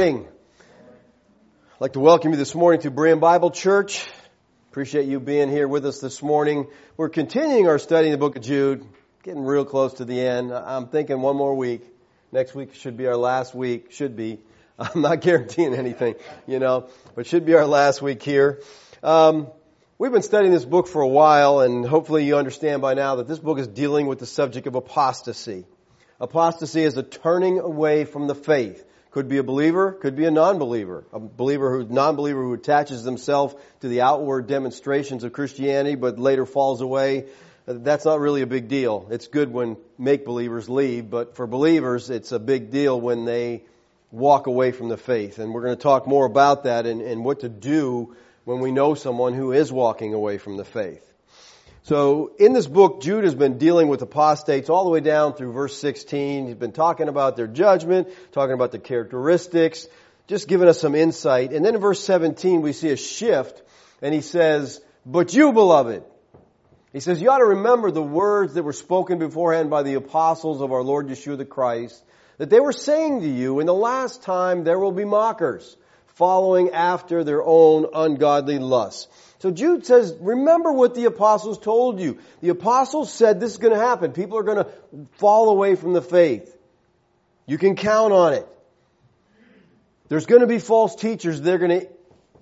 morning. I'd like to welcome you this morning to Berean Bible Church. Appreciate you being here with us this morning. We're continuing our study in the book of Jude, getting real close to the end. I'm thinking one more week. Next week should be our last week, should be. I'm not guaranteeing anything, you know, but should be our last week here. Um, we've been studying this book for a while, and hopefully you understand by now that this book is dealing with the subject of apostasy. Apostasy is a turning away from the faith. Could be a believer, could be a non-believer. A believer who, non-believer who attaches themselves to the outward demonstrations of Christianity but later falls away. Uh, that's not really a big deal. It's good when make believers leave, but for believers, it's a big deal when they walk away from the faith. And we're going to talk more about that and, and what to do when we know someone who is walking away from the faith. So in this book, Jude has been dealing with apostates all the way down through verse 16. He's been talking about their judgment, talking about the characteristics, just giving us some insight. And then in verse 17, we see a shift, and he says, But you, beloved, he says, you ought to remember the words that were spoken beforehand by the apostles of our Lord Yeshua the Christ, that they were saying to you, in the last time there will be mockers, following after their own ungodly lusts. So Jude says, remember what the apostles told you. The apostles said this is going to happen. People are going to fall away from the faith. You can count on it. There's going to be false teachers. They're going to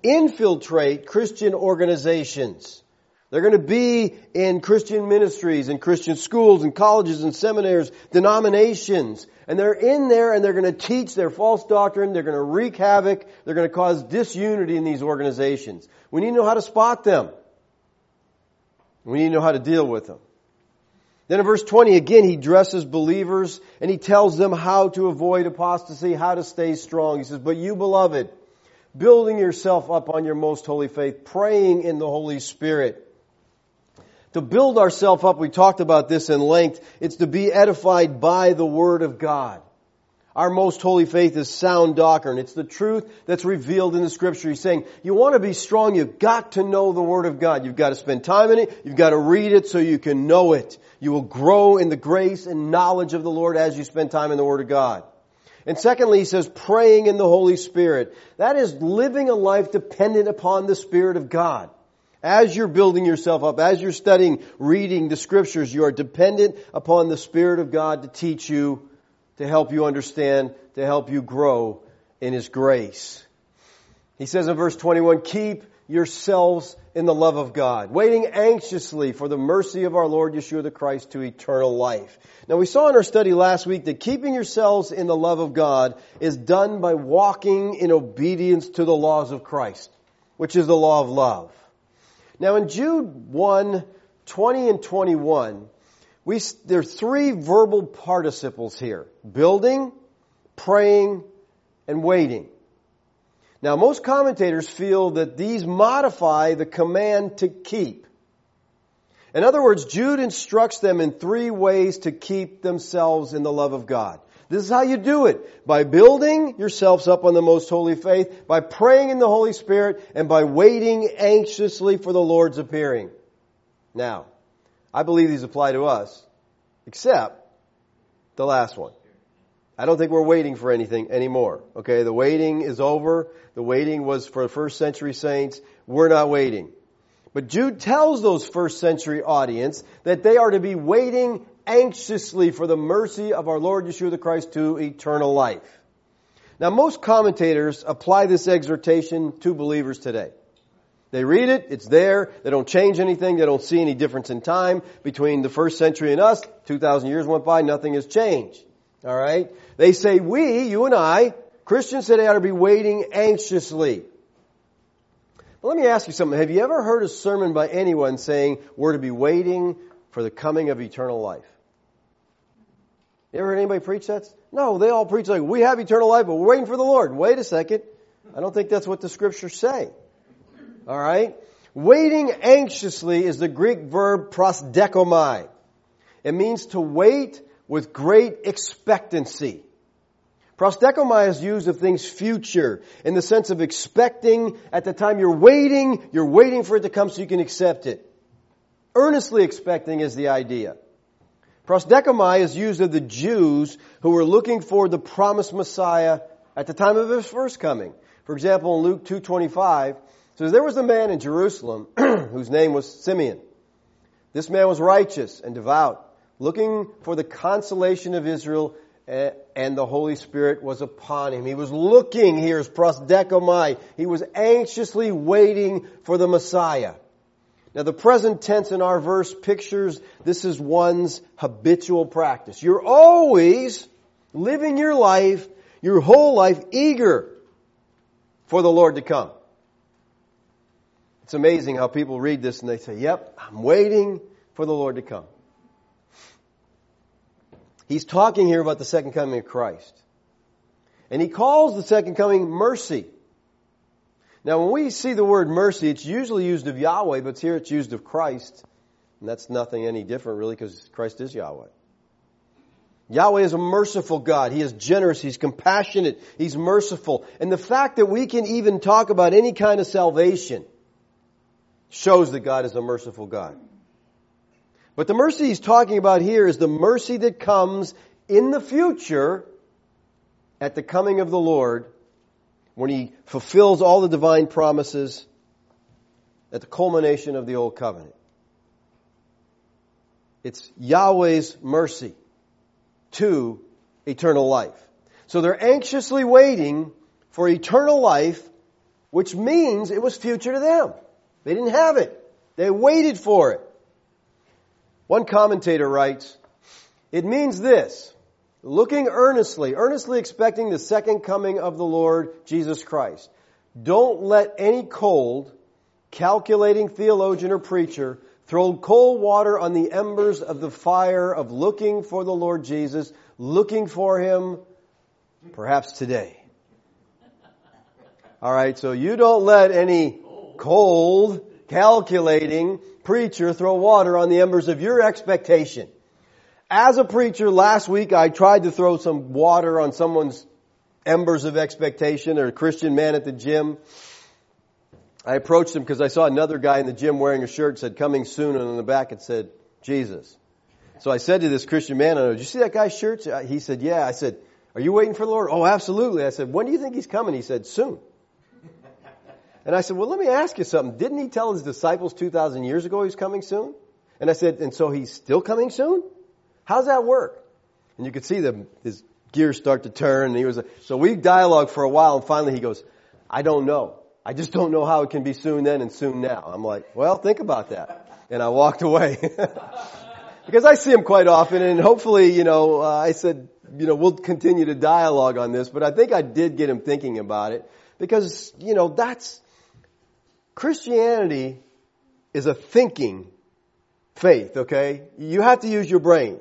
infiltrate Christian organizations. They're going to be in Christian ministries and Christian schools and colleges and seminaries, denominations. And they're in there and they're going to teach their false doctrine. They're going to wreak havoc. They're going to cause disunity in these organizations. We need to know how to spot them. We need to know how to deal with them. Then in verse 20, again, he dresses believers and he tells them how to avoid apostasy, how to stay strong. He says, But you, beloved, building yourself up on your most holy faith, praying in the Holy Spirit. To build ourselves up, we talked about this in length, it's to be edified by the Word of God. Our most holy faith is sound doctrine. It's the truth that's revealed in the scripture. He's saying, you want to be strong, you've got to know the Word of God. You've got to spend time in it. You've got to read it so you can know it. You will grow in the grace and knowledge of the Lord as you spend time in the Word of God. And secondly, he says praying in the Holy Spirit. That is living a life dependent upon the Spirit of God. As you're building yourself up, as you're studying, reading the scriptures, you are dependent upon the Spirit of God to teach you, to help you understand, to help you grow in His grace. He says in verse 21, keep yourselves in the love of God, waiting anxiously for the mercy of our Lord Yeshua the Christ to eternal life. Now we saw in our study last week that keeping yourselves in the love of God is done by walking in obedience to the laws of Christ, which is the law of love. Now in Jude 1, 20 and 21, we, there are three verbal participles here. Building, praying, and waiting. Now most commentators feel that these modify the command to keep. In other words, Jude instructs them in three ways to keep themselves in the love of God. This is how you do it. By building yourselves up on the most holy faith, by praying in the Holy Spirit, and by waiting anxiously for the Lord's appearing. Now, I believe these apply to us, except the last one. I don't think we're waiting for anything anymore. Okay, the waiting is over. The waiting was for the first century saints. We're not waiting. But Jude tells those first century audience that they are to be waiting anxiously for the mercy of our Lord Yeshua the Christ to eternal life. Now most commentators apply this exhortation to believers today. They read it, it's there, they don't change anything, they don't see any difference in time between the first century and us. 2,000 years went by, nothing has changed. Alright? They say we, you and I, Christians today ought to be waiting anxiously. But let me ask you something. Have you ever heard a sermon by anyone saying we're to be waiting for the coming of eternal life? You ever heard anybody preach that? No, they all preach like, we have eternal life, but we're waiting for the Lord. Wait a second. I don't think that's what the scriptures say. Alright? Waiting anxiously is the Greek verb prosdechomai. It means to wait with great expectancy. Prosdechomai is used of things future in the sense of expecting at the time you're waiting, you're waiting for it to come so you can accept it. Earnestly expecting is the idea. Prosdechomai is used of the Jews who were looking for the promised Messiah at the time of his first coming. For example, in Luke 2.25, says, There was a man in Jerusalem whose name was Simeon. This man was righteous and devout, looking for the consolation of Israel, eh, and the Holy Spirit was upon him. He was looking, here's prosdechomai. He was anxiously waiting for the Messiah. Now the present tense in our verse pictures this is one's habitual practice. You're always living your life, your whole life, eager for the Lord to come. It's amazing how people read this and they say, yep, I'm waiting for the Lord to come. He's talking here about the second coming of Christ. And he calls the second coming mercy. Now, when we see the word mercy, it's usually used of Yahweh, but here it's used of Christ. And that's nothing any different, really, because Christ is Yahweh. Yahweh is a merciful God. He is generous. He's compassionate. He's merciful. And the fact that we can even talk about any kind of salvation shows that God is a merciful God. But the mercy he's talking about here is the mercy that comes in the future at the coming of the Lord when he fulfills all the divine promises at the culmination of the old covenant. It's Yahweh's mercy to eternal life. So they're anxiously waiting for eternal life, which means it was future to them. They didn't have it. They waited for it. One commentator writes, it means this looking earnestly, earnestly expecting the second coming of the Lord Jesus Christ. Don't let any cold, calculating theologian or preacher throw cold water on the embers of the fire of looking for the Lord Jesus, looking for Him perhaps today. All right, so you don't let any cold, calculating preacher throw water on the embers of your expectation. As a preacher, last week I tried to throw some water on someone's embers of expectation or a Christian man at the gym. I approached him because I saw another guy in the gym wearing a shirt that said coming soon and on the back it said Jesus. So I said to this Christian man, did you see that guy's shirt? He said, yeah. I said, are you waiting for the Lord? Oh, absolutely. I said, when do you think he's coming? He said, soon. And I said, well, let me ask you something. Didn't he tell his disciples 2,000 years ago he's coming soon? And I said, and so he's still coming soon? How's that work? And you could see the, his gears start to turn and he was, so we dialogued for a while and finally he goes, I don't know. I just don't know how it can be soon then and soon now. I'm like, well, think about that. And I walked away. because I see him quite often and hopefully, you know, uh, I said, you know, we'll continue to dialogue on this, but I think I did get him thinking about it because, you know, that's, Christianity is a thinking faith, okay? You have to use your brain.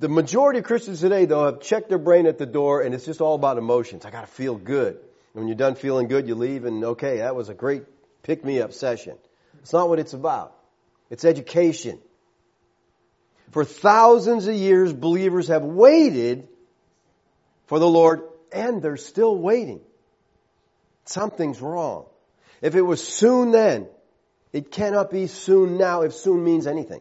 The majority of Christians today, though, have checked their brain at the door and it's just all about emotions. I gotta feel good. And when you're done feeling good, you leave and okay, that was a great pick me up session. It's not what it's about. It's education. For thousands of years, believers have waited for the Lord and they're still waiting. Something's wrong. If it was soon then, it cannot be soon now if soon means anything.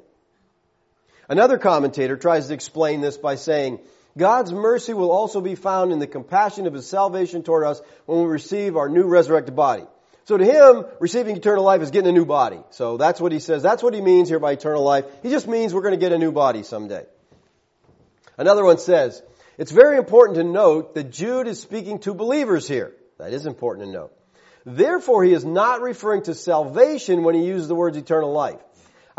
Another commentator tries to explain this by saying, God's mercy will also be found in the compassion of His salvation toward us when we receive our new resurrected body. So to him, receiving eternal life is getting a new body. So that's what he says. That's what he means here by eternal life. He just means we're going to get a new body someday. Another one says, it's very important to note that Jude is speaking to believers here. That is important to note. Therefore, he is not referring to salvation when he uses the words eternal life.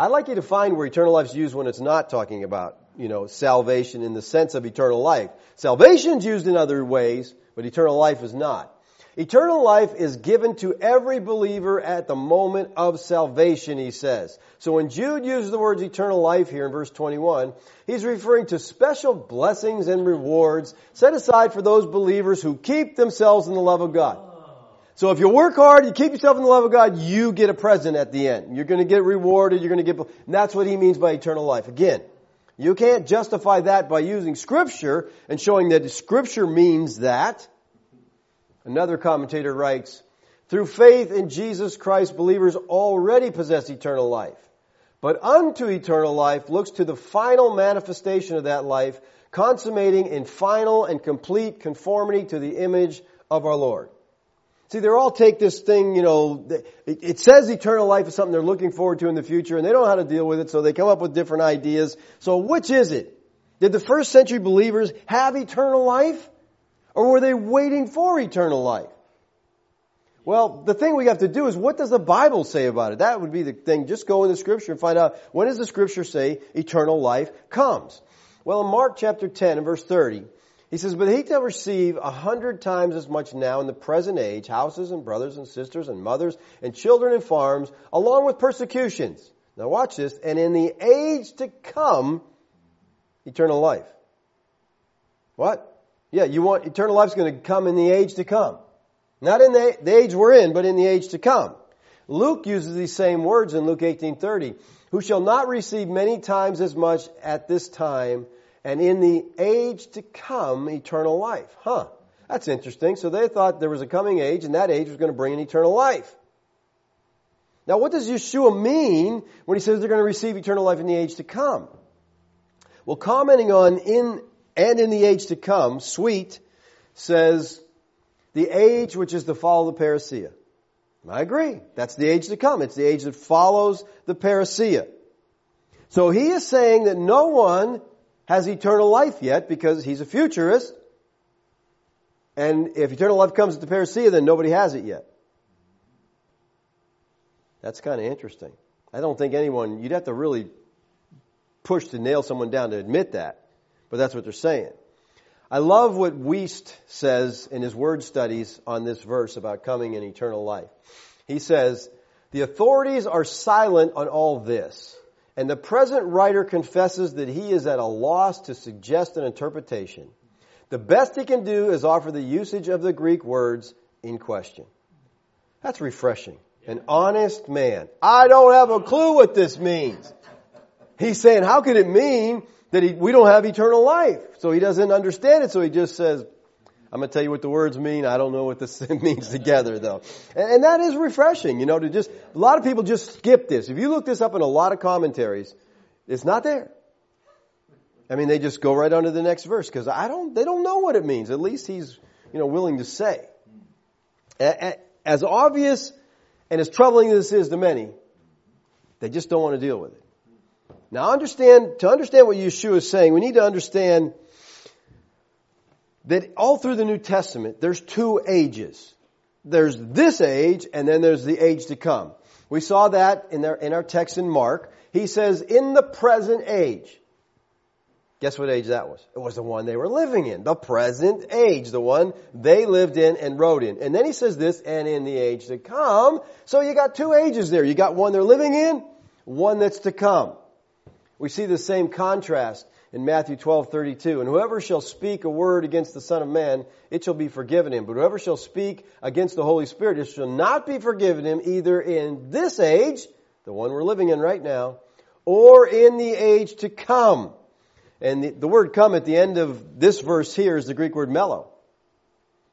I'd like you to find where eternal life is used when it's not talking about, you know, salvation in the sense of eternal life. Salvation is used in other ways, but eternal life is not. Eternal life is given to every believer at the moment of salvation, he says. So when Jude uses the words eternal life here in verse 21, he's referring to special blessings and rewards set aside for those believers who keep themselves in the love of God. So if you work hard, you keep yourself in the love of God, you get a present at the end. You're going to get rewarded. You're going to get, and that's what he means by eternal life. Again, you can't justify that by using scripture and showing that scripture means that. Another commentator writes, through faith in Jesus Christ, believers already possess eternal life. But unto eternal life looks to the final manifestation of that life, consummating in final and complete conformity to the image of our Lord. See, they all take this thing, you know, it says eternal life is something they're looking forward to in the future and they don't know how to deal with it, so they come up with different ideas. So which is it? Did the first century believers have eternal life? Or were they waiting for eternal life? Well, the thing we have to do is what does the Bible say about it? That would be the thing. Just go in the scripture and find out when does the scripture say eternal life comes? Well, in Mark chapter 10 and verse 30, he says, But he shall receive a hundred times as much now in the present age, houses and brothers and sisters and mothers and children and farms, along with persecutions. Now watch this. And in the age to come, eternal life. What? Yeah, you want eternal life is going to come in the age to come. Not in the, the age we're in, but in the age to come. Luke uses these same words in Luke 18:30, who shall not receive many times as much at this time and in the age to come eternal life. Huh. That's interesting. So they thought there was a coming age and that age was going to bring an eternal life. Now what does Yeshua mean when he says they're going to receive eternal life in the age to come? Well, commenting on in and in the age to come, Swete says the age which is to follow the parousia. I agree. That's the age to come. It's the age that follows the parousia. So he is saying that no one has eternal life yet because he's a futurist. And if eternal life comes at the parousia, then nobody has it yet. That's kind of interesting. I don't think anyone, you'd have to really push to nail someone down to admit that. But that's what they're saying. I love what Wuest says in his word studies on this verse about coming in eternal life. He says, the authorities are silent on all this. And the present writer confesses that he is at a loss to suggest an interpretation. The best he can do is offer the usage of the Greek words in question. That's refreshing. An honest man. I don't have a clue what this means. He's saying, how could it mean that he, we don't have eternal life? So he doesn't understand it, so he just says, I'm going to tell you what the words mean. I don't know what this means together though. And, and, that is refreshing, you know, to just, a lot of people just skip this. If you look this up in a lot of commentaries, it's not there. I mean, they just go right on to the next verse because I don't, they don't know what it means. At least he's, you know, willing to say. As obvious and as troubling as this is to many, they just don't want to deal with it. Now understand, to understand what Yeshua is saying, we need to understand that all through the New Testament, there's two ages. There's this age, and then there's the age to come. We saw that in our, in our text in Mark. He says, in the present age. Guess what age that was? It was the one they were living in. The present age. The one they lived in and wrote in. And then he says this, and in the age to come. So you got two ages there. You got one they're living in, one that's to come. We see the same contrast in Matthew 12:32, and whoever shall speak a word against the Son of Man, it shall be forgiven him. But whoever shall speak against the Holy Spirit, it shall not be forgiven him either in this age, the one we're living in right now, or in the age to come. And the, the word come at the end of this verse here is the Greek word mello.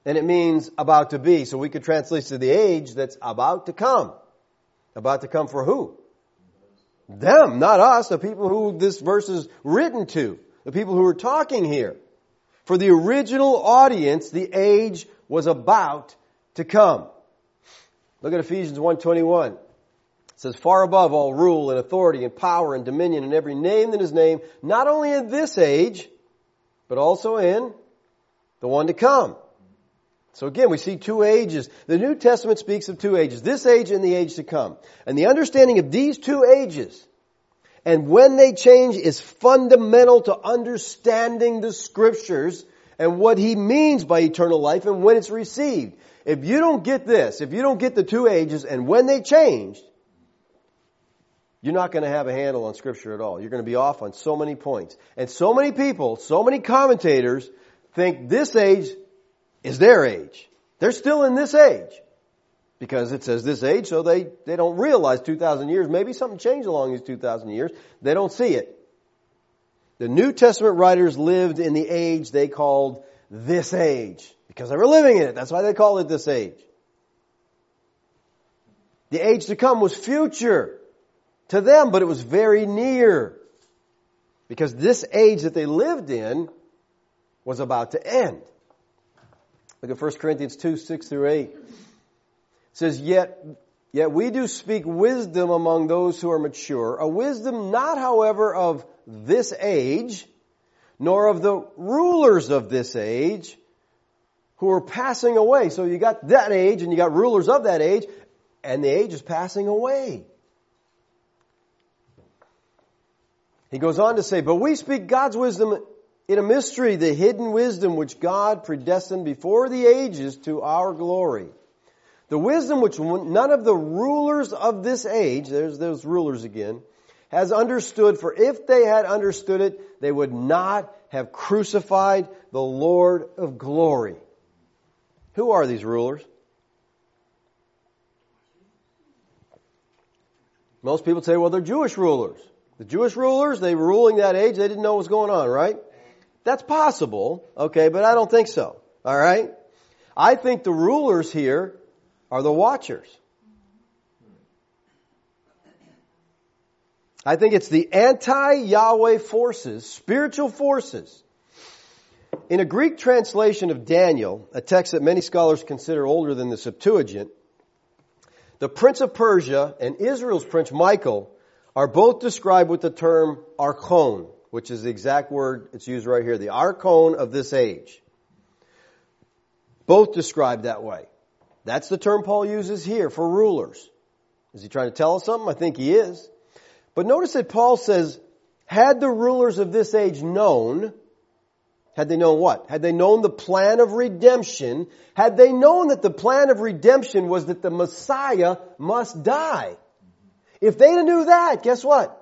And it means about to be. So we could translate to the age that's about to come. About to come for who? Them, not us, the people who this verse is written to, the people who are talking here. For the original audience, the age was about to come. Look at Ephesians 1.21. It says, far above all rule and authority and power and dominion and every name that is named, not only in this age, but also in the one to come. So again, we see two ages. The New Testament speaks of two ages, this age and the age to come. And the understanding of these two ages and when they change is fundamental to understanding the scriptures and what he means by eternal life and when it's received. If you don't get this, if you don't get the two ages and when they changed, you're not going to have a handle on scripture at all. You're going to be off on so many points. And so many people, so many commentators think this age is their age. They're still in this age. Because it says this age, so they, they don't realize 2,000 years. Maybe something changed along these 2,000 years. They don't see it. The New Testament writers lived in the age they called this age. Because they were living in it. That's why they called it this age. The age to come was future to them, but it was very near. Because this age that they lived in was about to end. Look at 1 Corinthians 2, 6 through 8. It says, Yet, yet we do speak wisdom among those who are mature, a wisdom not, however, of this age, nor of the rulers of this age, who are passing away. So you got that age and you got rulers of that age, and the age is passing away. He goes on to say, But we speak God's wisdom in a mystery, the hidden wisdom which God predestined before the ages to our glory. The wisdom which none of the rulers of this age, there's those rulers again, has understood, for if they had understood it, they would not have crucified the Lord of glory. Who are these rulers? Most people say, well, they're Jewish rulers. The Jewish rulers, they were ruling that age, they didn't know what was going on, right? That's possible, okay, but I don't think so. Alright? I think the rulers here are the watchers. I think it's the anti-Yahweh forces, spiritual forces. In a Greek translation of Daniel, a text that many scholars consider older than the Septuagint, the prince of Persia and Israel's prince Michael are both described with the term archon, which is the exact word it's used right here, the archon of this age. Both described that way. That's the term Paul uses here for rulers. Is he trying to tell us something? I think he is. But notice that Paul says, had the rulers of this age known, had they known what? Had they known the plan of redemption? Had they known that the plan of redemption was that the Messiah must die? If they knew that, guess what?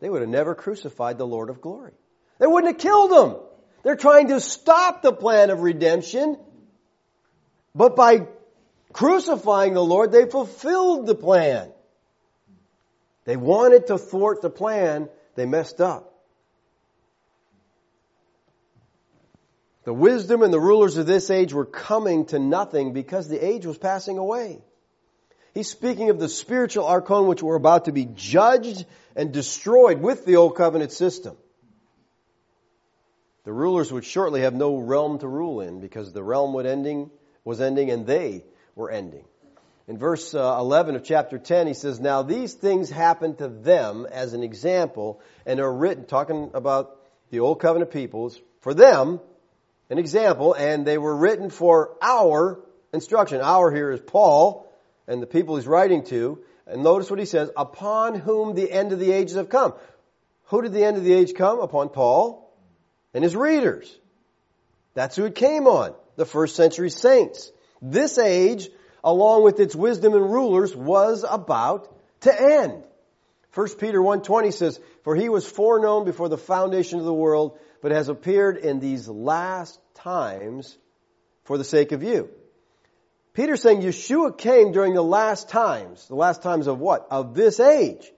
They would have never crucified the Lord of glory. They wouldn't have killed him. They're trying to stop the plan of redemption, but by crucifying the Lord, they fulfilled the plan. They wanted to thwart the plan, they messed up. The wisdom and the rulers of this age were coming to nothing because the age was passing away. He's speaking of the spiritual archon which were about to be judged and destroyed with the old covenant system. The rulers would shortly have no realm to rule in because the realm would ending, was ending and they were ending. In verse uh, 11 of chapter 10, he says, Now these things happened to them as an example and are written, talking about the old covenant peoples, for them, an example, and they were written for our instruction. Our here is Paul, and the people he's writing to. And notice what he says, upon whom the end of the ages have come. Who did the end of the age come? Upon Paul and his readers. That's who it came on. The first century saints. This age, along with its wisdom and rulers, was about to end. 1 Peter 1.20 says, For he was foreknown before the foundation of the world, but has appeared in these last times for the sake of you Peter's saying Yeshua came during the last times. The last times of what? Of this age.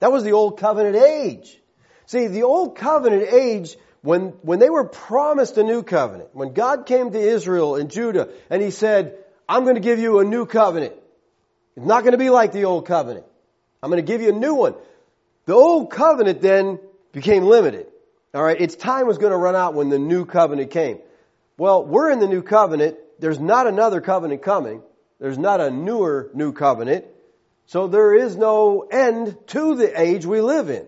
That was the old covenant age. See, the old covenant age, when, when they were promised a new covenant, when God came to Israel and Judah and he said, I'm going to give you a new covenant. It's not going to be like the old covenant. I'm going to give you a new one. The old covenant then became limited. Alright, its time was going to run out when the new covenant came. Well, we're in the new covenant there's not another covenant coming. There's not a newer new covenant. So there is no end to the age we live in.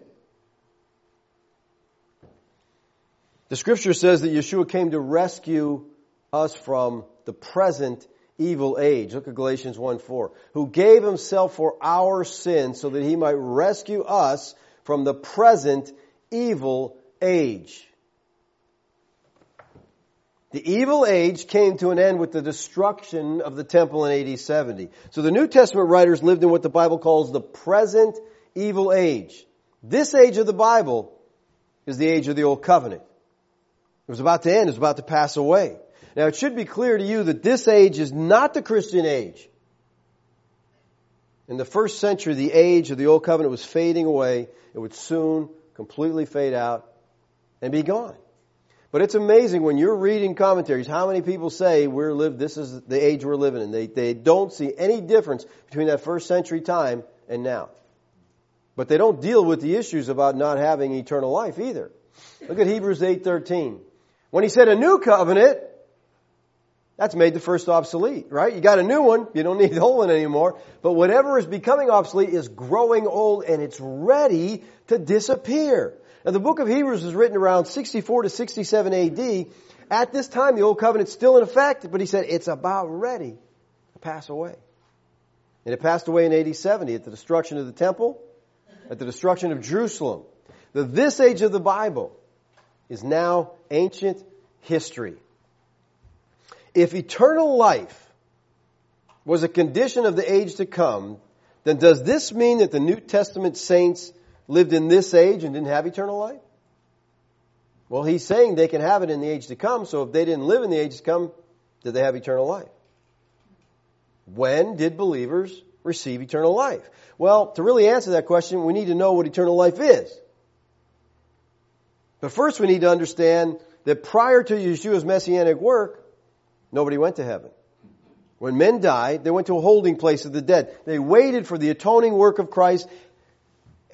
The scripture says that Yeshua came to rescue us from the present evil age. Look at Galatians 1 4. Who gave himself for our sins so that he might rescue us from the present evil age. The evil age came to an end with the destruction of the temple in AD 70. So the New Testament writers lived in what the Bible calls the present evil age. This age of the Bible is the age of the Old Covenant. It was about to end, it was about to pass away. Now it should be clear to you that this age is not the Christian age. In the first century, the age of the Old Covenant was fading away. It would soon completely fade out and be gone. But it's amazing when you're reading commentaries how many people say we're live this is the age we're living in. They they don't see any difference between that first century time and now. But they don't deal with the issues about not having eternal life either. Look at Hebrews 8:13. When he said a new covenant, That's made the first obsolete, right? You got a new one, you don't need the old one anymore. But whatever is becoming obsolete is growing old and it's ready to disappear. Now the book of Hebrews was written around 64 to 67 AD. At this time, the old covenant's still in effect, but he said it's about ready to pass away. And it passed away in AD 70 at the destruction of the temple, at the destruction of Jerusalem. The this age of the Bible is now ancient history. If eternal life was a condition of the age to come, then does this mean that the New Testament saints lived in this age and didn't have eternal life? Well, he's saying they can have it in the age to come, so if they didn't live in the age to come, did they have eternal life? When did believers receive eternal life? Well, to really answer that question, we need to know what eternal life is. But first we need to understand that prior to Yeshua's messianic work, Nobody went to heaven. When men died, they went to a holding place of the dead. They waited for the atoning work of Christ.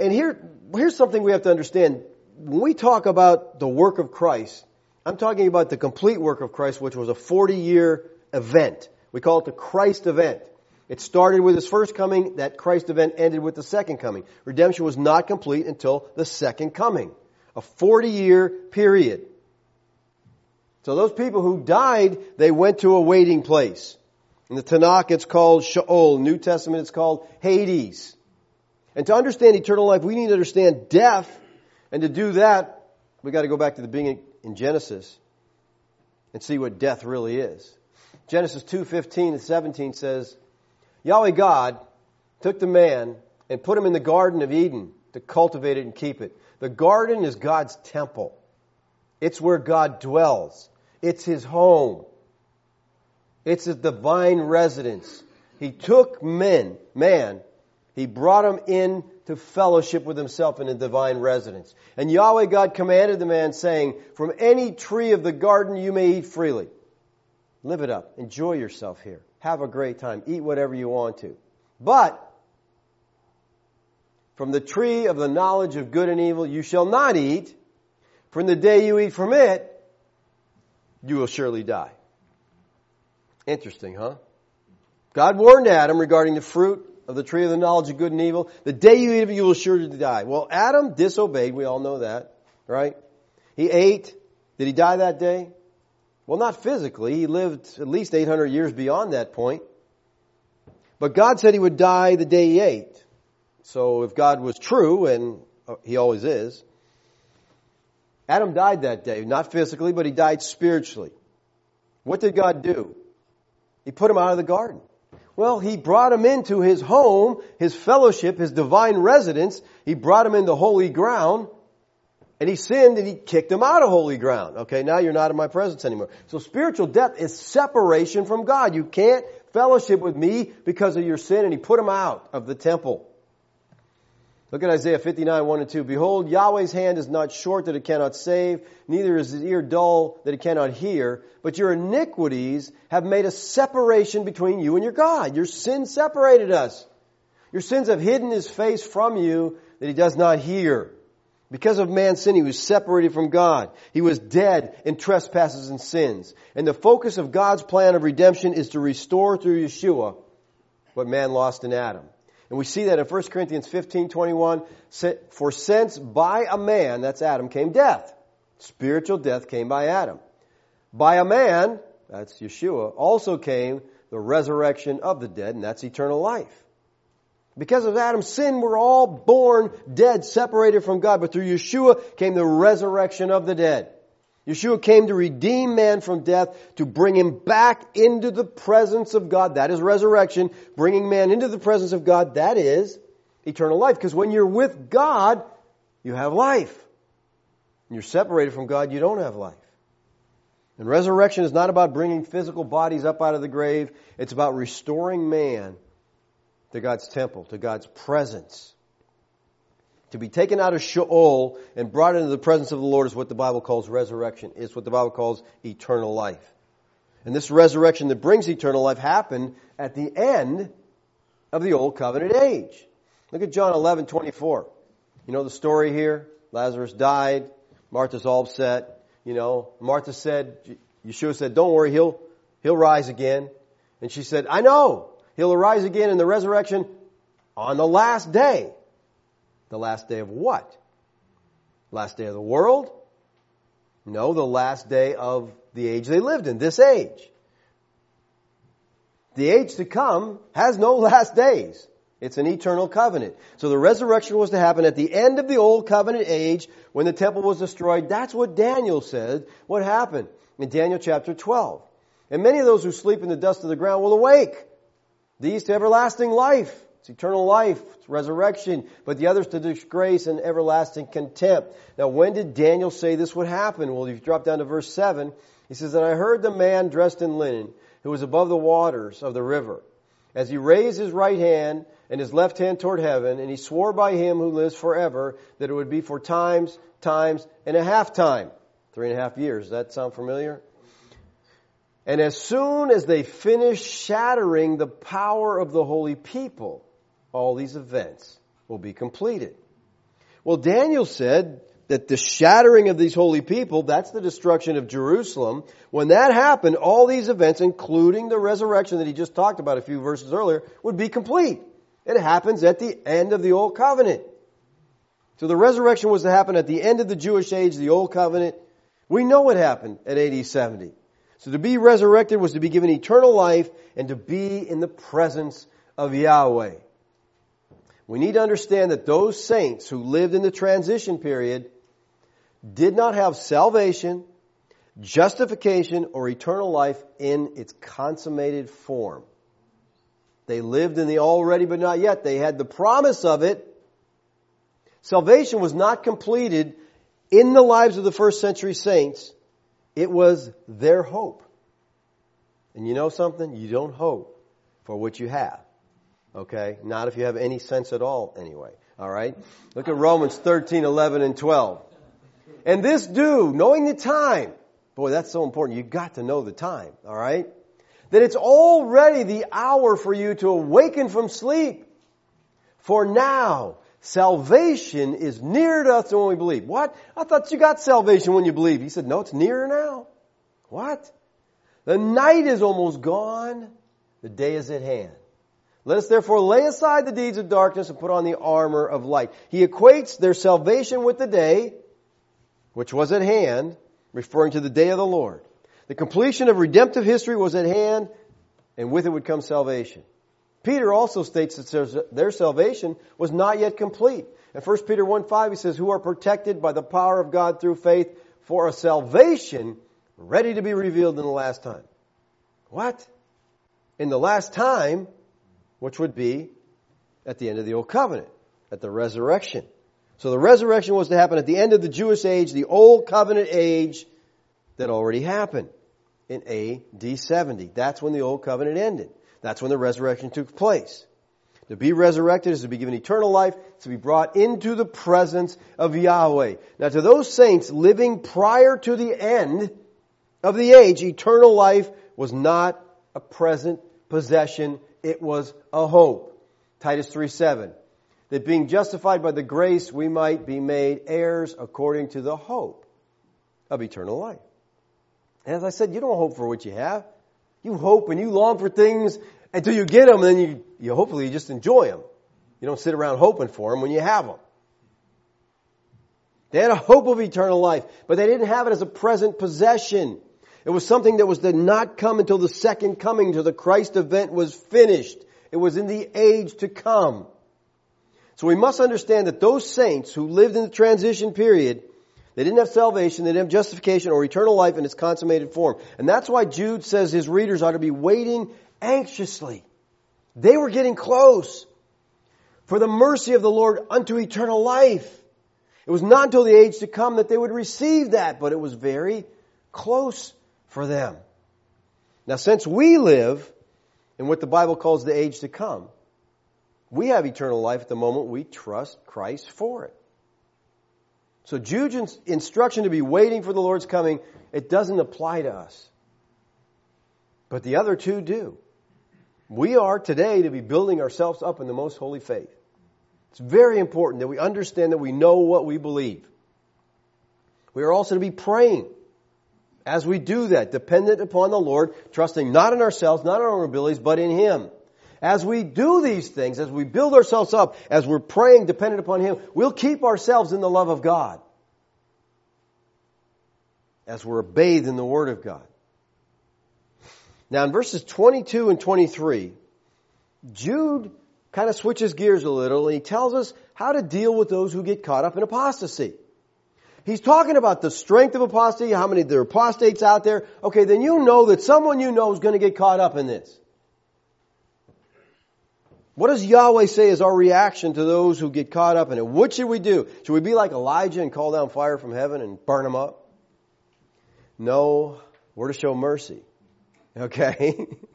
And here, here's something we have to understand. When we talk about the work of Christ, I'm talking about the complete work of Christ, which was a 40 year event. We call it the Christ event. It started with his first coming. That Christ event ended with the second coming. Redemption was not complete until the second coming. A 40 year period. So those people who died, they went to a waiting place. In the Tanakh, it's called Sheol. New Testament, it's called Hades. And to understand eternal life, we need to understand death. And to do that, we've got to go back to the beginning in Genesis and see what death really is. Genesis 2:15 and 17 says, Yahweh God took the man and put him in the garden of Eden to cultivate it and keep it. The garden is God's temple. It's where God dwells. It's his home. It's his divine residence. He took men, man, he brought him in to fellowship with himself in a divine residence. And Yahweh God commanded the man saying, from any tree of the garden you may eat freely. Live it up. Enjoy yourself here. Have a great time. Eat whatever you want to. But, from the tree of the knowledge of good and evil you shall not eat. From the day you eat from it, you will surely die. Interesting, huh? God warned Adam regarding the fruit of the tree of the knowledge of good and evil. The day you eat of it, you will surely die. Well, Adam disobeyed. We all know that, right? He ate. Did he die that day? Well, not physically. He lived at least 800 years beyond that point. But God said he would die the day he ate. So if God was true, and uh, he always is, Adam died that day, not physically, but he died spiritually. What did God do? He put him out of the garden. Well, he brought him into his home, his fellowship, his divine residence. He brought him into holy ground. And he sinned and he kicked him out of holy ground. Okay, now you're not in my presence anymore. So spiritual death is separation from God. You can't fellowship with me because of your sin and he put him out of the temple. Look at Isaiah 59, 1 and 2. Behold, Yahweh's hand is not short that it cannot save, neither is his ear dull that it cannot hear, but your iniquities have made a separation between you and your God. Your sin separated us. Your sins have hidden his face from you that he does not hear. Because of man's sin, he was separated from God. He was dead in trespasses and sins. And the focus of God's plan of redemption is to restore through Yeshua what man lost in Adam. And we see that in 1 Corinthians 15, 21. For since by a man, that's Adam, came death. Spiritual death came by Adam. By a man, that's Yeshua, also came the resurrection of the dead, and that's eternal life. Because of Adam's sin, we're all born dead, separated from God. But through Yeshua came the resurrection of the dead. Yeshua came to redeem man from death, to bring him back into the presence of God. That is resurrection. Bringing man into the presence of God, that is eternal life. Because when you're with God, you have life. When you're separated from God, you don't have life. And resurrection is not about bringing physical bodies up out of the grave. It's about restoring man to God's temple, to God's presence. To be taken out of Sheol and brought into the presence of the Lord is what the Bible calls resurrection. It's what the Bible calls eternal life. And this resurrection that brings eternal life happened at the end of the old covenant age. Look at John 11, 24. You know the story here? Lazarus died. Martha's all upset. You know, Martha said, Yeshua said, don't worry, he'll, He'll rise again. And she said, I know. He'll arise again in the resurrection on the last day. The last day of what? Last day of the world? No, the last day of the age they lived in, this age. The age to come has no last days. It's an eternal covenant. So the resurrection was to happen at the end of the old covenant age when the temple was destroyed. That's what Daniel said what happened in Daniel chapter 12. And many of those who sleep in the dust of the ground will awake. These to everlasting life. It's eternal life. It's resurrection. But the others to disgrace and everlasting contempt. Now when did Daniel say this would happen? Well, if you drop down to verse 7, he says, And I heard the man dressed in linen who was above the waters of the river as he raised his right hand and his left hand toward heaven, and he swore by him who lives forever that it would be for times, times, and a half time. Three and a half years. Does that sound familiar? And as soon as they finished shattering the power of the holy people, all these events will be completed. Well, Daniel said that the shattering of these holy people, that's the destruction of Jerusalem. When that happened, all these events, including the resurrection that he just talked about a few verses earlier, would be complete. It happens at the end of the Old Covenant. So the resurrection was to happen at the end of the Jewish age, the Old Covenant. We know what happened at AD 70. So to be resurrected was to be given eternal life and to be in the presence of Yahweh. We need to understand that those saints who lived in the transition period did not have salvation, justification, or eternal life in its consummated form. They lived in the already but not yet. They had the promise of it. Salvation was not completed in the lives of the first century saints. It was their hope. And you know something? You don't hope for what you have. Okay? Not if you have any sense at all, anyway. Alright? Look at Romans 13, 11, and 12. And this do, knowing the time. Boy, that's so important. You've got to know the time. Alright? that it's already the hour for you to awaken from sleep. For now, salvation is nearer to us than when we believe. What? I thought you got salvation when you believe. He said, no, it's nearer now. What? The night is almost gone. The day is at hand. Let us therefore lay aside the deeds of darkness and put on the armor of light. He equates their salvation with the day, which was at hand, referring to the day of the Lord. The completion of redemptive history was at hand, and with it would come salvation. Peter also states that their salvation was not yet complete. In 1 Peter 1 5, he says, Who are protected by the power of God through faith for a salvation ready to be revealed in the last time. What? In the last time, which would be at the end of the Old Covenant, at the resurrection. So the resurrection was to happen at the end of the Jewish age, the Old Covenant age that already happened in AD 70. That's when the old covenant ended. That's when the resurrection took place. To be resurrected is to be given eternal life, to be brought into the presence of Yahweh. Now to those saints living prior to the end of the age, eternal life was not a present possession, it was a hope. Titus 3 7. That being justified by the grace we might be made heirs according to the hope of eternal life. And as I said, you don't hope for what you have. You hope and you long for things until you get them, and then you, you hopefully you just enjoy them. You don't sit around hoping for them when you have them. They had a hope of eternal life, but they didn't have it as a present possession. It was something that was to not come until the second coming, until the Christ event was finished. It was in the age to come. So we must understand that those saints who lived in the transition period they didn't have salvation, they didn't have justification or eternal life in its consummated form. And that's why Jude says his readers ought to be waiting anxiously. They were getting close for the mercy of the Lord unto eternal life. It was not until the age to come that they would receive that, but it was very close for them. Now since we live in what the Bible calls the age to come, we have eternal life at the moment we trust Christ for it. So Jude's instruction to be waiting for the Lord's coming, it doesn't apply to us. But the other two do. We are today to be building ourselves up in the most holy faith. It's very important that we understand that we know what we believe. We are also to be praying. As we do that, dependent upon the Lord, trusting not in ourselves, not in our own abilities, but in Him. As we do these things, as we build ourselves up, as we're praying dependent upon Him, we'll keep ourselves in the love of God. As we're bathed in the Word of God. Now in verses 22 and 23, Jude kind of switches gears a little and he tells us how to deal with those who get caught up in apostasy. He's talking about the strength of apostasy, how many there are apostates out there. Okay, then you know that someone you know is going to get caught up in this. What does Yahweh say is our reaction to those who get caught up in it? What should we do? Should we be like Elijah and call down fire from heaven and burn them up? No, we're to show mercy. Okay?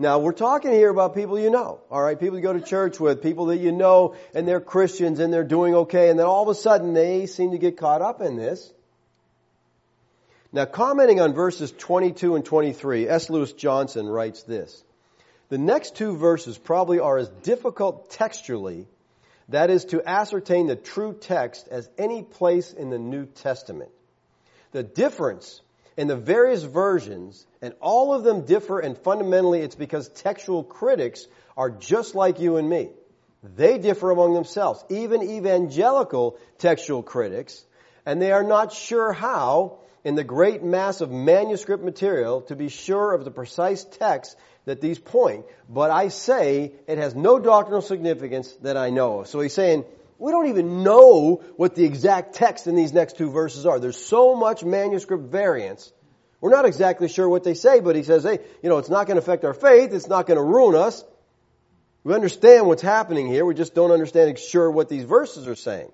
Now, we're talking here about people you know, alright? People you go to church with, people that you know, and they're Christians and they're doing okay, and then all of a sudden they seem to get caught up in this. Now, commenting on verses 22 and 23, S. Lewis Johnson writes this. The next two verses probably are as difficult textually, that is, to ascertain the true text, as any place in the New Testament. The difference in the various versions, and all of them differ, and fundamentally it's because textual critics are just like you and me. They differ among themselves, even evangelical textual critics, and they are not sure how, in the great mass of manuscript material, to be sure of the precise text that these point. But I say it has no doctrinal significance that I know of. So he's saying, we don't even know what the exact text in these next two verses are. There's so much manuscript variance. We're not exactly sure what they say, but he says, hey, you know, it's not going to affect our faith. It's not going to ruin us. We understand what's happening here. We just don't understand sure what these verses are saying.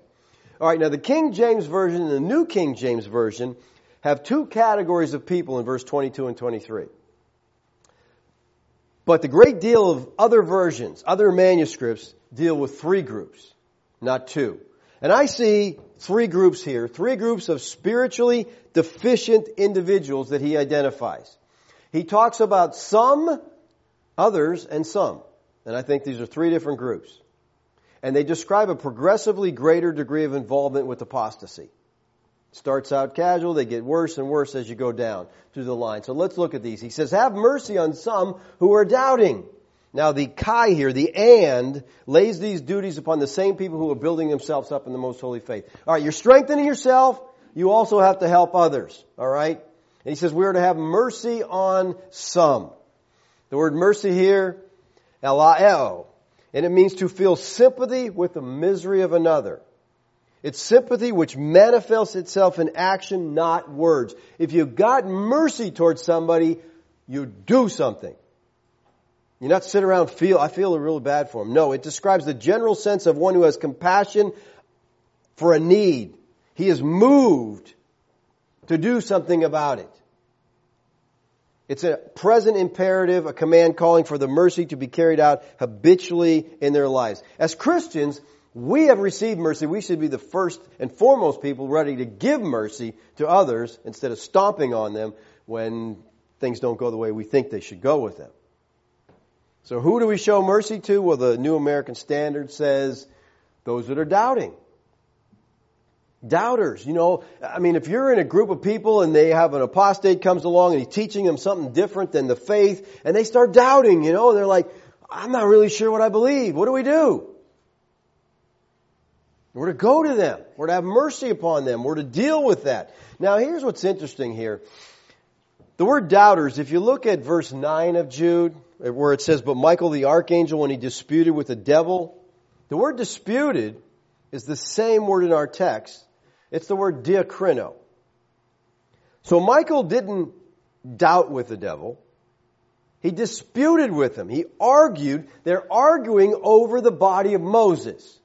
All right, now the King James Version and the New King James Version have two categories of people in verse 22 and 23. But the great deal of other versions, other manuscripts, deal with three groups not two. And I see three groups here, three groups of spiritually deficient individuals that he identifies. He talks about some, others, and some. And I think these are three different groups. And they describe a progressively greater degree of involvement with apostasy. Starts out casual, they get worse and worse as you go down through the line. So let's look at these. He says, have mercy on some who are doubting. Now the kai here, the and, lays these duties upon the same people who are building themselves up in the most holy faith. Alright, you're strengthening yourself, you also have to help others. Alright? And he says we are to have mercy on some. The word mercy here, eleeo, and it means to feel sympathy with the misery of another. It's sympathy which manifests itself in action, not words. If you've got mercy towards somebody, you do something. You not sit around feel, I feel really bad for him. No, it describes the general sense of one who has compassion for a need. He is moved to do something about it. It's a present imperative, a command calling for the mercy to be carried out habitually in their lives. As Christians, we have received mercy. We should be the first and foremost people ready to give mercy to others instead of stomping on them when things don't go the way we think they should go with them. So who do we show mercy to? Well, the New American Standard says those that are doubting. Doubters, you know, I mean, if you're in a group of people and they have an apostate comes along and he's teaching them something different than the faith and they start doubting, you know, they're like, I'm not really sure what I believe. What do we do? We're to go to them. We're to have mercy upon them. We're to deal with that. Now here's what's interesting here. The word doubters, if you look at verse 9 of Jude, where it says, But Michael the archangel, when he disputed with the devil, the word disputed is the same word in our text. It's the word diakrino. So Michael didn't doubt with the devil. He disputed with him. He argued. They're arguing over the body of Moses.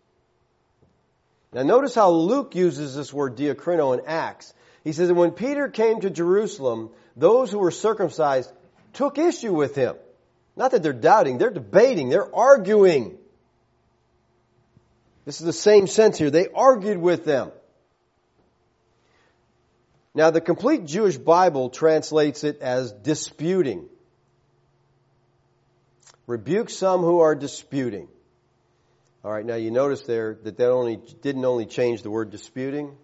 Now notice how Luke uses this word diakrino in Acts. He says that when Peter came to Jerusalem, those who were circumcised took issue with him. Not that they're doubting, they're debating, they're arguing. This is the same sense here. They argued with them. Now, the complete Jewish Bible translates it as disputing. Rebuke some who are disputing. All right, now you notice there that that only didn't only change the word disputing.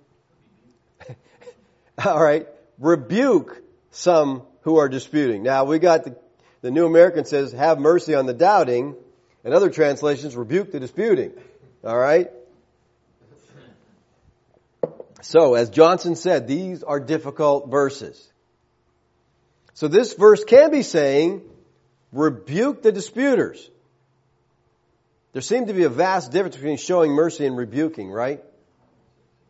All right, rebuke some who are disputing. Now we got the, the New American says, have mercy on the doubting, and other translations rebuke the disputing. Alright? So, as Johnson said, these are difficult verses. So this verse can be saying, rebuke the disputers. There seems to be a vast difference between showing mercy and rebuking, right?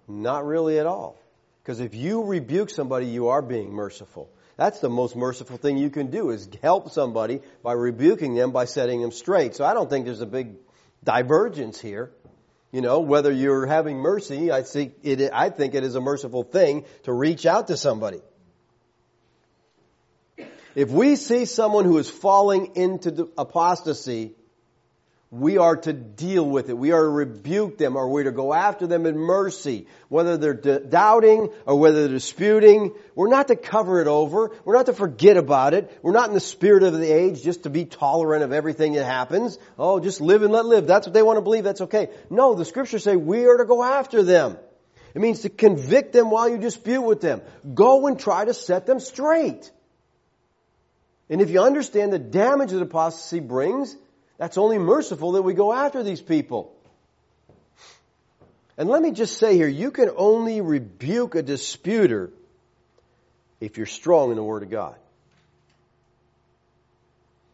Not really at all. Because if you rebuke somebody, you are being merciful. That's the most merciful thing you can do is help somebody by rebuking them, by setting them straight. So I don't think there's a big divergence here. You know, whether you're having mercy, I think it, I think it is a merciful thing to reach out to somebody. If we see someone who is falling into apostasy, we are to deal with it. We are to rebuke them or we're to go after them in mercy. Whether they're d- doubting or whether they're disputing, we're not to cover it over. We're not to forget about it. We're not in the spirit of the age just to be tolerant of everything that happens. Oh, just live and let live. That's what they want to believe. That's okay. No, the scriptures say we are to go after them. It means to convict them while you dispute with them. Go and try to set them straight. And if you understand the damage that apostasy brings, that's only merciful that we go after these people. And let me just say here, you can only rebuke a disputer if you're strong in the Word of God.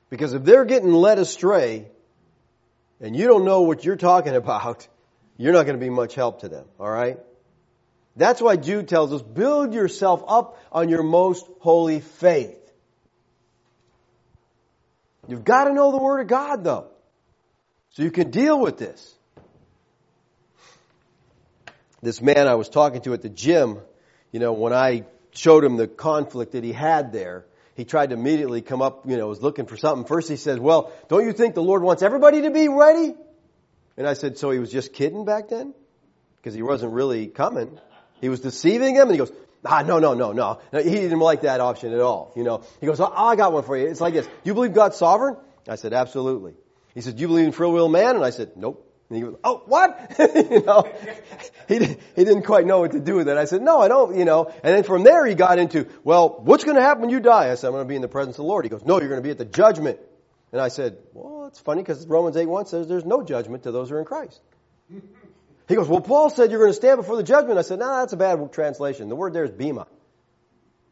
Because if they're getting led astray and you don't know what you're talking about, you're not going to be much help to them, alright? That's why Jude tells us, build yourself up on your most holy faith. You've got to know the Word of God, though, so you can deal with this. This man I was talking to at the gym, you know, when I showed him the conflict that he had there, he tried to immediately come up, you know, was looking for something. First he says, well, don't you think the Lord wants everybody to be ready? And I said, so he was just kidding back then? Because he wasn't really coming. He was deceiving him and he goes, Ah, no, no, no, no. He didn't like that option at all. You know, he goes, oh, I got one for you. It's like this. Do you believe God's sovereign? I said, absolutely. He said, do you believe in free will man? And I said, nope. And he goes, oh, what? you know, he, he didn't quite know what to do with it. I said, no, I don't, you know. And then from there he got into, well, what's going to happen when you die? I said, I'm going to be in the presence of the Lord. He goes, no, you're going to be at the judgment. And I said, well, it's funny because Romans 8 1 says there's no judgment to those who are in Christ. He goes, well, Paul said you're going to stand before the judgment. I said, no, that's a bad translation. The word there is bema.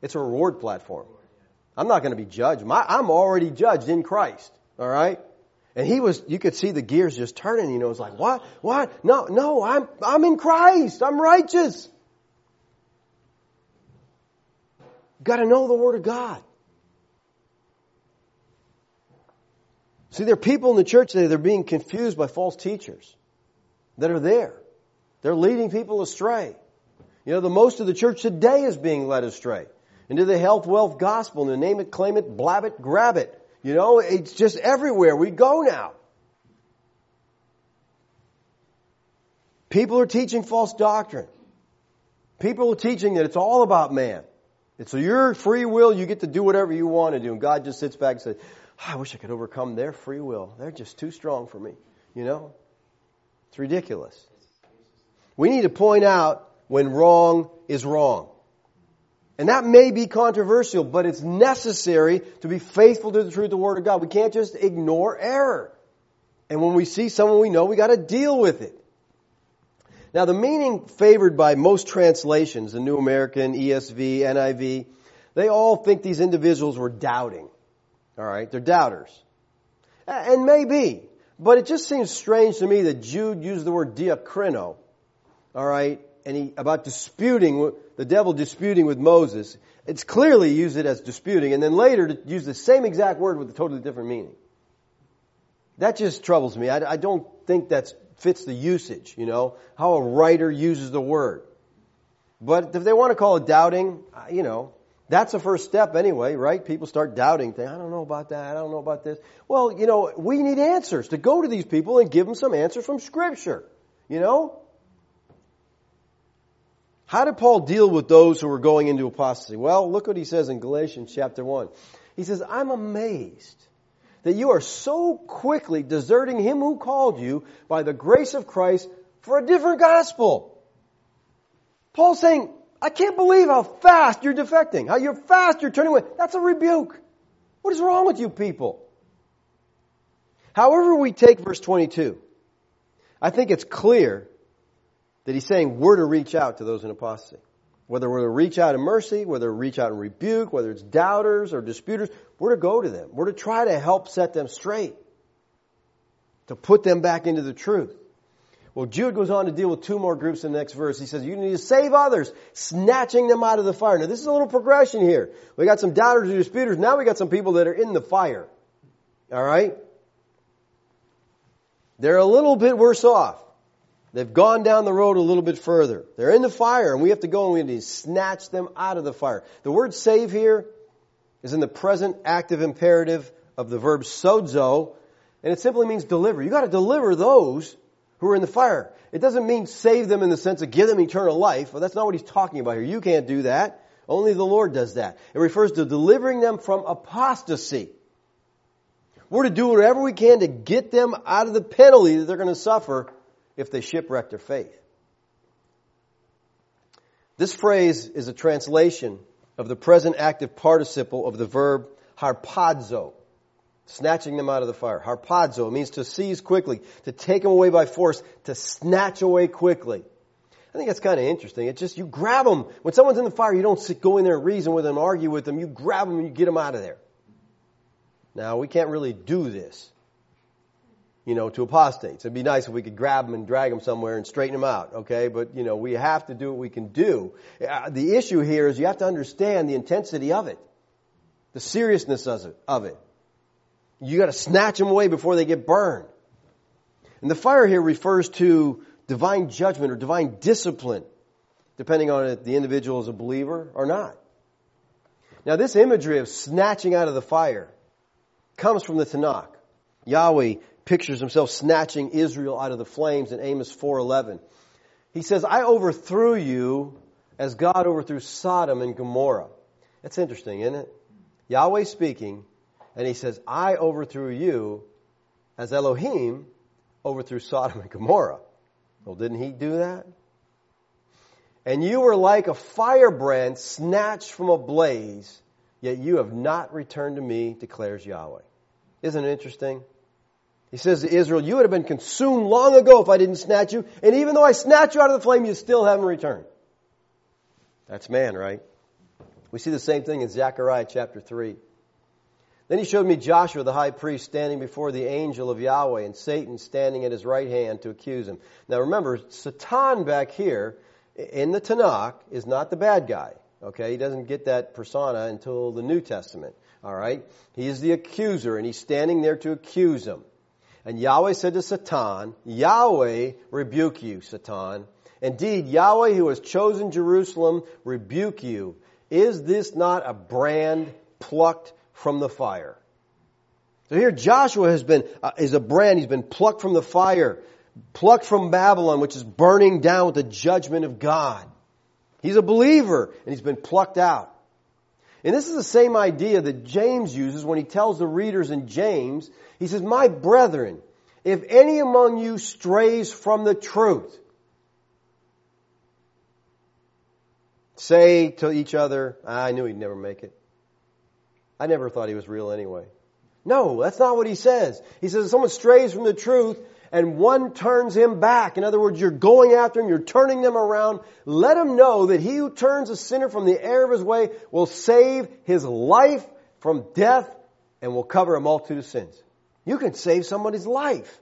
It's a reward platform. I'm not going to be judged. My, I'm already judged in Christ. All right? And he was, you could see the gears just turning, you know, it's like, what? What? No, no, I'm, I'm in Christ. I'm righteous. Got to know the Word of God. See, there are people in the church today, they're being confused by false teachers that are there. They're leading people astray. You know, the most of the church today is being led astray into the health, wealth gospel, and the name it, claim it, blab it, grab it. You know, it's just everywhere we go now. People are teaching false doctrine. People are teaching that it's all about man. It's your free will, you get to do whatever you want to do. And God just sits back and says, oh, I wish I could overcome their free will. They're just too strong for me. You know? It's ridiculous. We need to point out when wrong is wrong. And that may be controversial, but it's necessary to be faithful to the truth of the Word of God. We can't just ignore error. And when we see someone we know, we gotta deal with it. Now the meaning favored by most translations, the New American, ESV, NIV, they all think these individuals were doubting. Alright, they're doubters. And maybe, but it just seems strange to me that Jude used the word diakrino all right, and he, about disputing, the devil disputing with Moses. It's clearly used it as disputing, and then later to use the same exact word with a totally different meaning. That just troubles me. I, I don't think that fits the usage, you know, how a writer uses the word. But if they want to call it doubting, you know, that's the first step anyway, right? People start doubting. Think, I don't know about that. I don't know about this. Well, you know, we need answers to go to these people and give them some answers from Scripture. You know? How did Paul deal with those who were going into apostasy? Well, look what he says in Galatians chapter 1. He says, I'm amazed that you are so quickly deserting him who called you by the grace of Christ for a different gospel. Paul's saying, I can't believe how fast you're defecting, how you're fast you're turning away. That's a rebuke. What is wrong with you people? However we take verse 22, I think it's clear that he's saying we're to reach out to those in apostasy. Whether we're to reach out in mercy, whether reach out in rebuke, whether it's doubters or disputers, we're to go to them. We're to try to help set them straight. To put them back into the truth. Well, Jude goes on to deal with two more groups in the next verse. He says, you need to save others, snatching them out of the fire. Now this is a little progression here. We got some doubters and disputers. Now we got some people that are in the fire. Alright? They're a little bit worse off. They've gone down the road a little bit further. They're in the fire and we have to go and we need to snatch them out of the fire. The word save here is in the present active imperative of the verb sozo and it simply means deliver. You've gotta deliver those who are in the fire. It doesn't mean save them in the sense of give them eternal life. Well, that's not what he's talking about here. You can't do that. Only the Lord does that. It refers to delivering them from apostasy. We're to do whatever we can to get them out of the penalty that they're going to suffer if they shipwreck their faith. This phrase is a translation of the present active participle of the verb harpazo, snatching them out of the fire. Harpazo means to seize quickly, to take them away by force, to snatch away quickly. I think that's kind of interesting. It's just you grab them. When someone's in the fire, you don't sit, go in there and reason with them, argue with them. You grab them and you get them out of there. Now, we can't really do this, you know, to apostates. It'd be nice if we could grab them and drag them somewhere and straighten them out, okay? But, you know, we have to do what we can do. Uh, the issue here is you have to understand the intensity of it, the seriousness of it. You gotta snatch them away before they get burned. And the fire here refers to divine judgment or divine discipline, depending on if the individual is a believer or not. Now this imagery of snatching out of the fire comes from the Tanakh. Yahweh pictures himself snatching Israel out of the flames in Amos 4:11. He says, "I overthrew you as God overthrew Sodom and Gomorrah." That's interesting, isn't it? Yahweh speaking, and he says, "I overthrew you as Elohim overthrew Sodom and Gomorrah." Well, didn't he do that? And you were like a firebrand snatched from a blaze, yet you have not returned to me, declares Yahweh. Isn't it interesting? He says to Israel, you would have been consumed long ago if I didn't snatch you, and even though I snatch you out of the flame, you still haven't returned. That's man, right? We see the same thing in Zechariah chapter 3. Then he showed me Joshua the high priest standing before the angel of Yahweh and Satan standing at his right hand to accuse him. Now remember, Satan back here in the Tanakh is not the bad guy. Okay, he doesn't get that persona until the New Testament. All right? He is the accuser and he's standing there to accuse him. And Yahweh said to Satan, Yahweh rebuke you, Satan. Indeed, Yahweh who has chosen Jerusalem rebuke you. Is this not a brand plucked from the fire? So here Joshua has been, uh, is a brand, he's been plucked from the fire, plucked from Babylon, which is burning down with the judgment of God. He's a believer and he's been plucked out. And this is the same idea that James uses when he tells the readers in James, he says, My brethren, if any among you strays from the truth, say to each other, I knew he'd never make it. I never thought he was real anyway. No, that's not what he says. He says if someone strays from the truth, and one turns him back. In other words, you're going after him, you're turning them around. Let him know that he who turns a sinner from the error of his way will save his life from death and will cover a multitude of sins. You can save somebody's life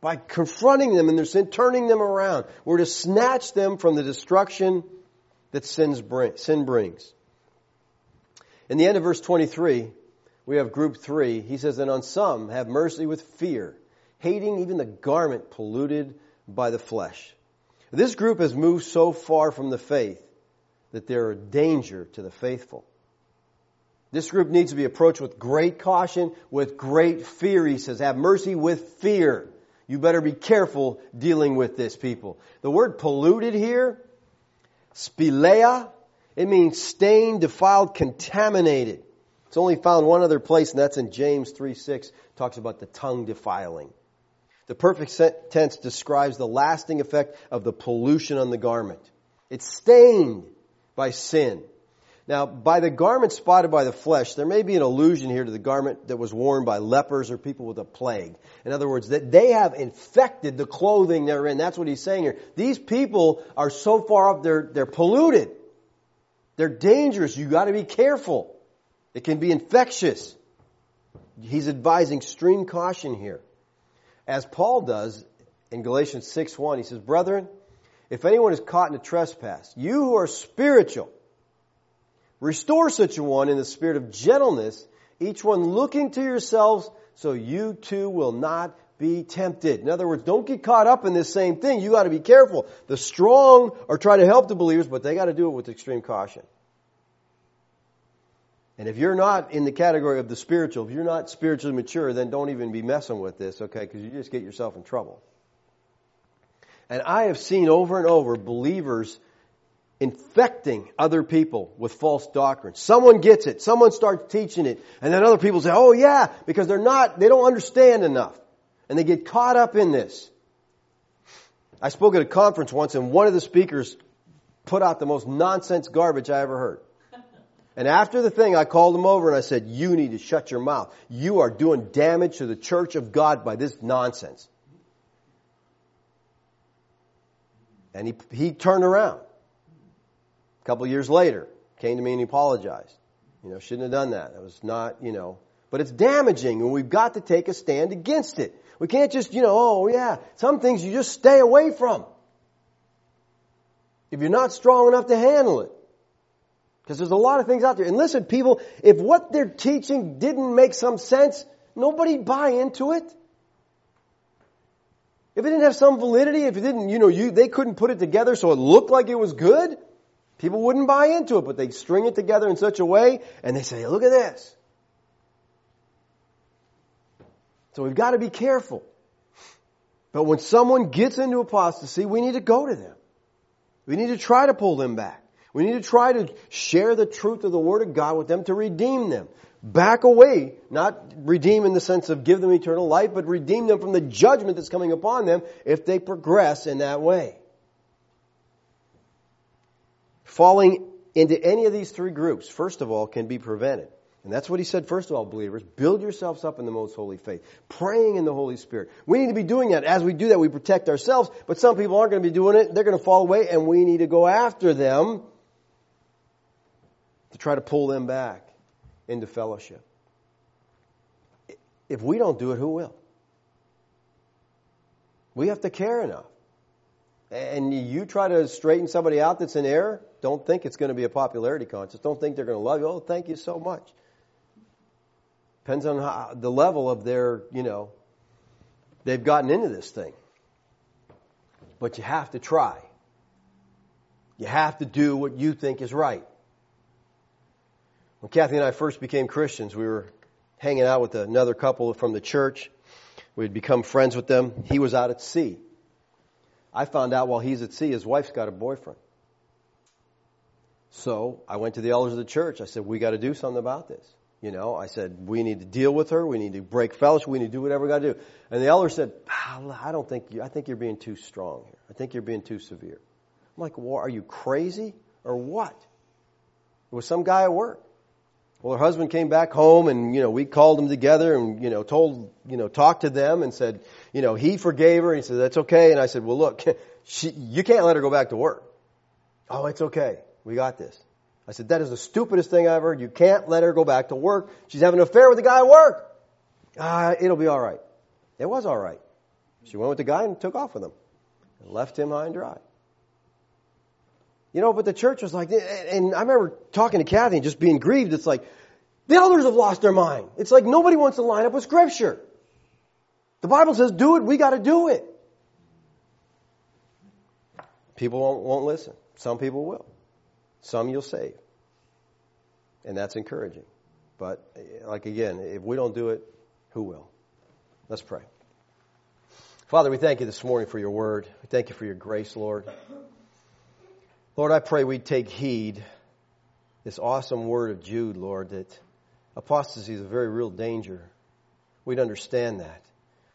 by confronting them in their sin, turning them around. We're to snatch them from the destruction that sin brings. In the end of verse 23, we have group three. He says, and on some have mercy with fear hating even the garment polluted by the flesh. This group has moved so far from the faith that they're a danger to the faithful. This group needs to be approached with great caution, with great fear, he says. Have mercy with fear. You better be careful dealing with this, people. The word polluted here, spilea, it means stained, defiled, contaminated. It's only found one other place, and that's in James 3 6, talks about the tongue defiling. The perfect tense describes the lasting effect of the pollution on the garment. It's stained by sin. Now, by the garment spotted by the flesh, there may be an allusion here to the garment that was worn by lepers or people with a plague. In other words, that they have infected the clothing they're in. That's what he's saying here. These people are so far up, they're, they're polluted. They're dangerous. You gotta be careful. It can be infectious. He's advising extreme caution here. As Paul does in Galatians 6 1, he says, Brethren, if anyone is caught in a trespass, you who are spiritual, Restore such a one in the spirit of gentleness, each one looking to yourselves so you too will not be tempted. In other words, don't get caught up in this same thing. You got to be careful. The strong are trying to help the believers, but they got to do it with extreme caution. And if you're not in the category of the spiritual, if you're not spiritually mature, then don't even be messing with this, okay? Because you just get yourself in trouble. And I have seen over and over believers infecting other people with false doctrine. Someone gets it, someone starts teaching it, and then other people say, oh yeah, because they're not, they don't understand enough. And they get caught up in this. I spoke at a conference once and one of the speakers put out the most nonsense garbage I ever heard. And after the thing, I called him over and I said, you need to shut your mouth. You are doing damage to the church of God by this nonsense. And he, he turned around. A couple years later, came to me and he apologized. You know, shouldn't have done that. That was not, you know, but it's damaging and we've got to take a stand against it. We can't just, you know, oh yeah, some things you just stay away from. If you're not strong enough to handle it. Because there's a lot of things out there. And listen, people, if what they're teaching didn't make some sense, nobody buy into it. If it didn't have some validity, if it didn't, you know, you, they couldn't put it together so it looked like it was good, People wouldn't buy into it, but they string it together in such a way and they say, look at this. So we've got to be careful. But when someone gets into apostasy, we need to go to them. We need to try to pull them back. We need to try to share the truth of the Word of God with them to redeem them. Back away, not redeem in the sense of give them eternal life, but redeem them from the judgment that's coming upon them if they progress in that way. Falling into any of these three groups, first of all, can be prevented. And that's what he said, first of all, believers, build yourselves up in the most holy faith, praying in the Holy Spirit. We need to be doing that. As we do that, we protect ourselves, but some people aren't going to be doing it. They're going to fall away, and we need to go after them to try to pull them back into fellowship. If we don't do it, who will? We have to care enough. And you try to straighten somebody out that's in error, don't think it's going to be a popularity contest. Don't think they're going to love you. Oh, thank you so much. Depends on how, the level of their, you know, they've gotten into this thing. But you have to try. You have to do what you think is right. When Kathy and I first became Christians, we were hanging out with another couple from the church. We had become friends with them. He was out at sea. I found out while he's at sea, his wife's got a boyfriend. So I went to the elders of the church. I said, we got to do something about this. You know, I said, we need to deal with her. We need to break fellowship. We need to do whatever we got to do. And the elder said, ah, I don't think you, I think you're being too strong here. I think you're being too severe. I'm like, well, are you crazy or what? It was some guy at work. Well, her husband came back home and, you know, we called them together and, you know, told, you know, talked to them and said, you know, he forgave her. And he said, that's okay. And I said, well, look, she, you can't let her go back to work. Oh, it's okay. We got this. I said, that is the stupidest thing I've heard. You can't let her go back to work. She's having an affair with the guy at work. Ah, it'll be all right. It was all right. She went with the guy and took off with him and left him high and dry. You know, but the church was like, and I remember talking to Kathy and just being grieved. It's like, the elders have lost their mind. It's like nobody wants to line up with scripture. The Bible says do it, we gotta do it. People won't, won't listen. Some people will. Some you'll save. And that's encouraging. But, eh, like again, if we don't do it, who will? Let's pray. Father, we thank you this morning for your word. We thank you for your grace, Lord. Lord, I pray we take heed this awesome word of Jude, Lord, that apostasy is a very real danger. We'd understand that.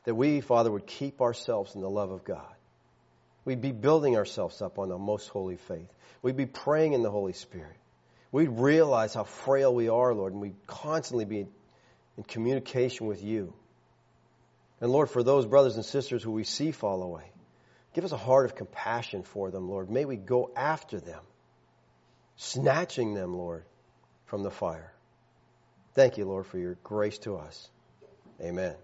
That we, Father, would keep ourselves in the love of God. We'd be building ourselves up on the most holy faith. We'd be praying in the Holy Spirit. We'd realize how frail we are, Lord, and we'd constantly be in communication with you. And Lord, for those brothers and sisters who we see fall away, give us a heart of compassion for them, Lord. May we go after them, snatching them, Lord, from the fire. Thank you, Lord, for your grace to us. Amen.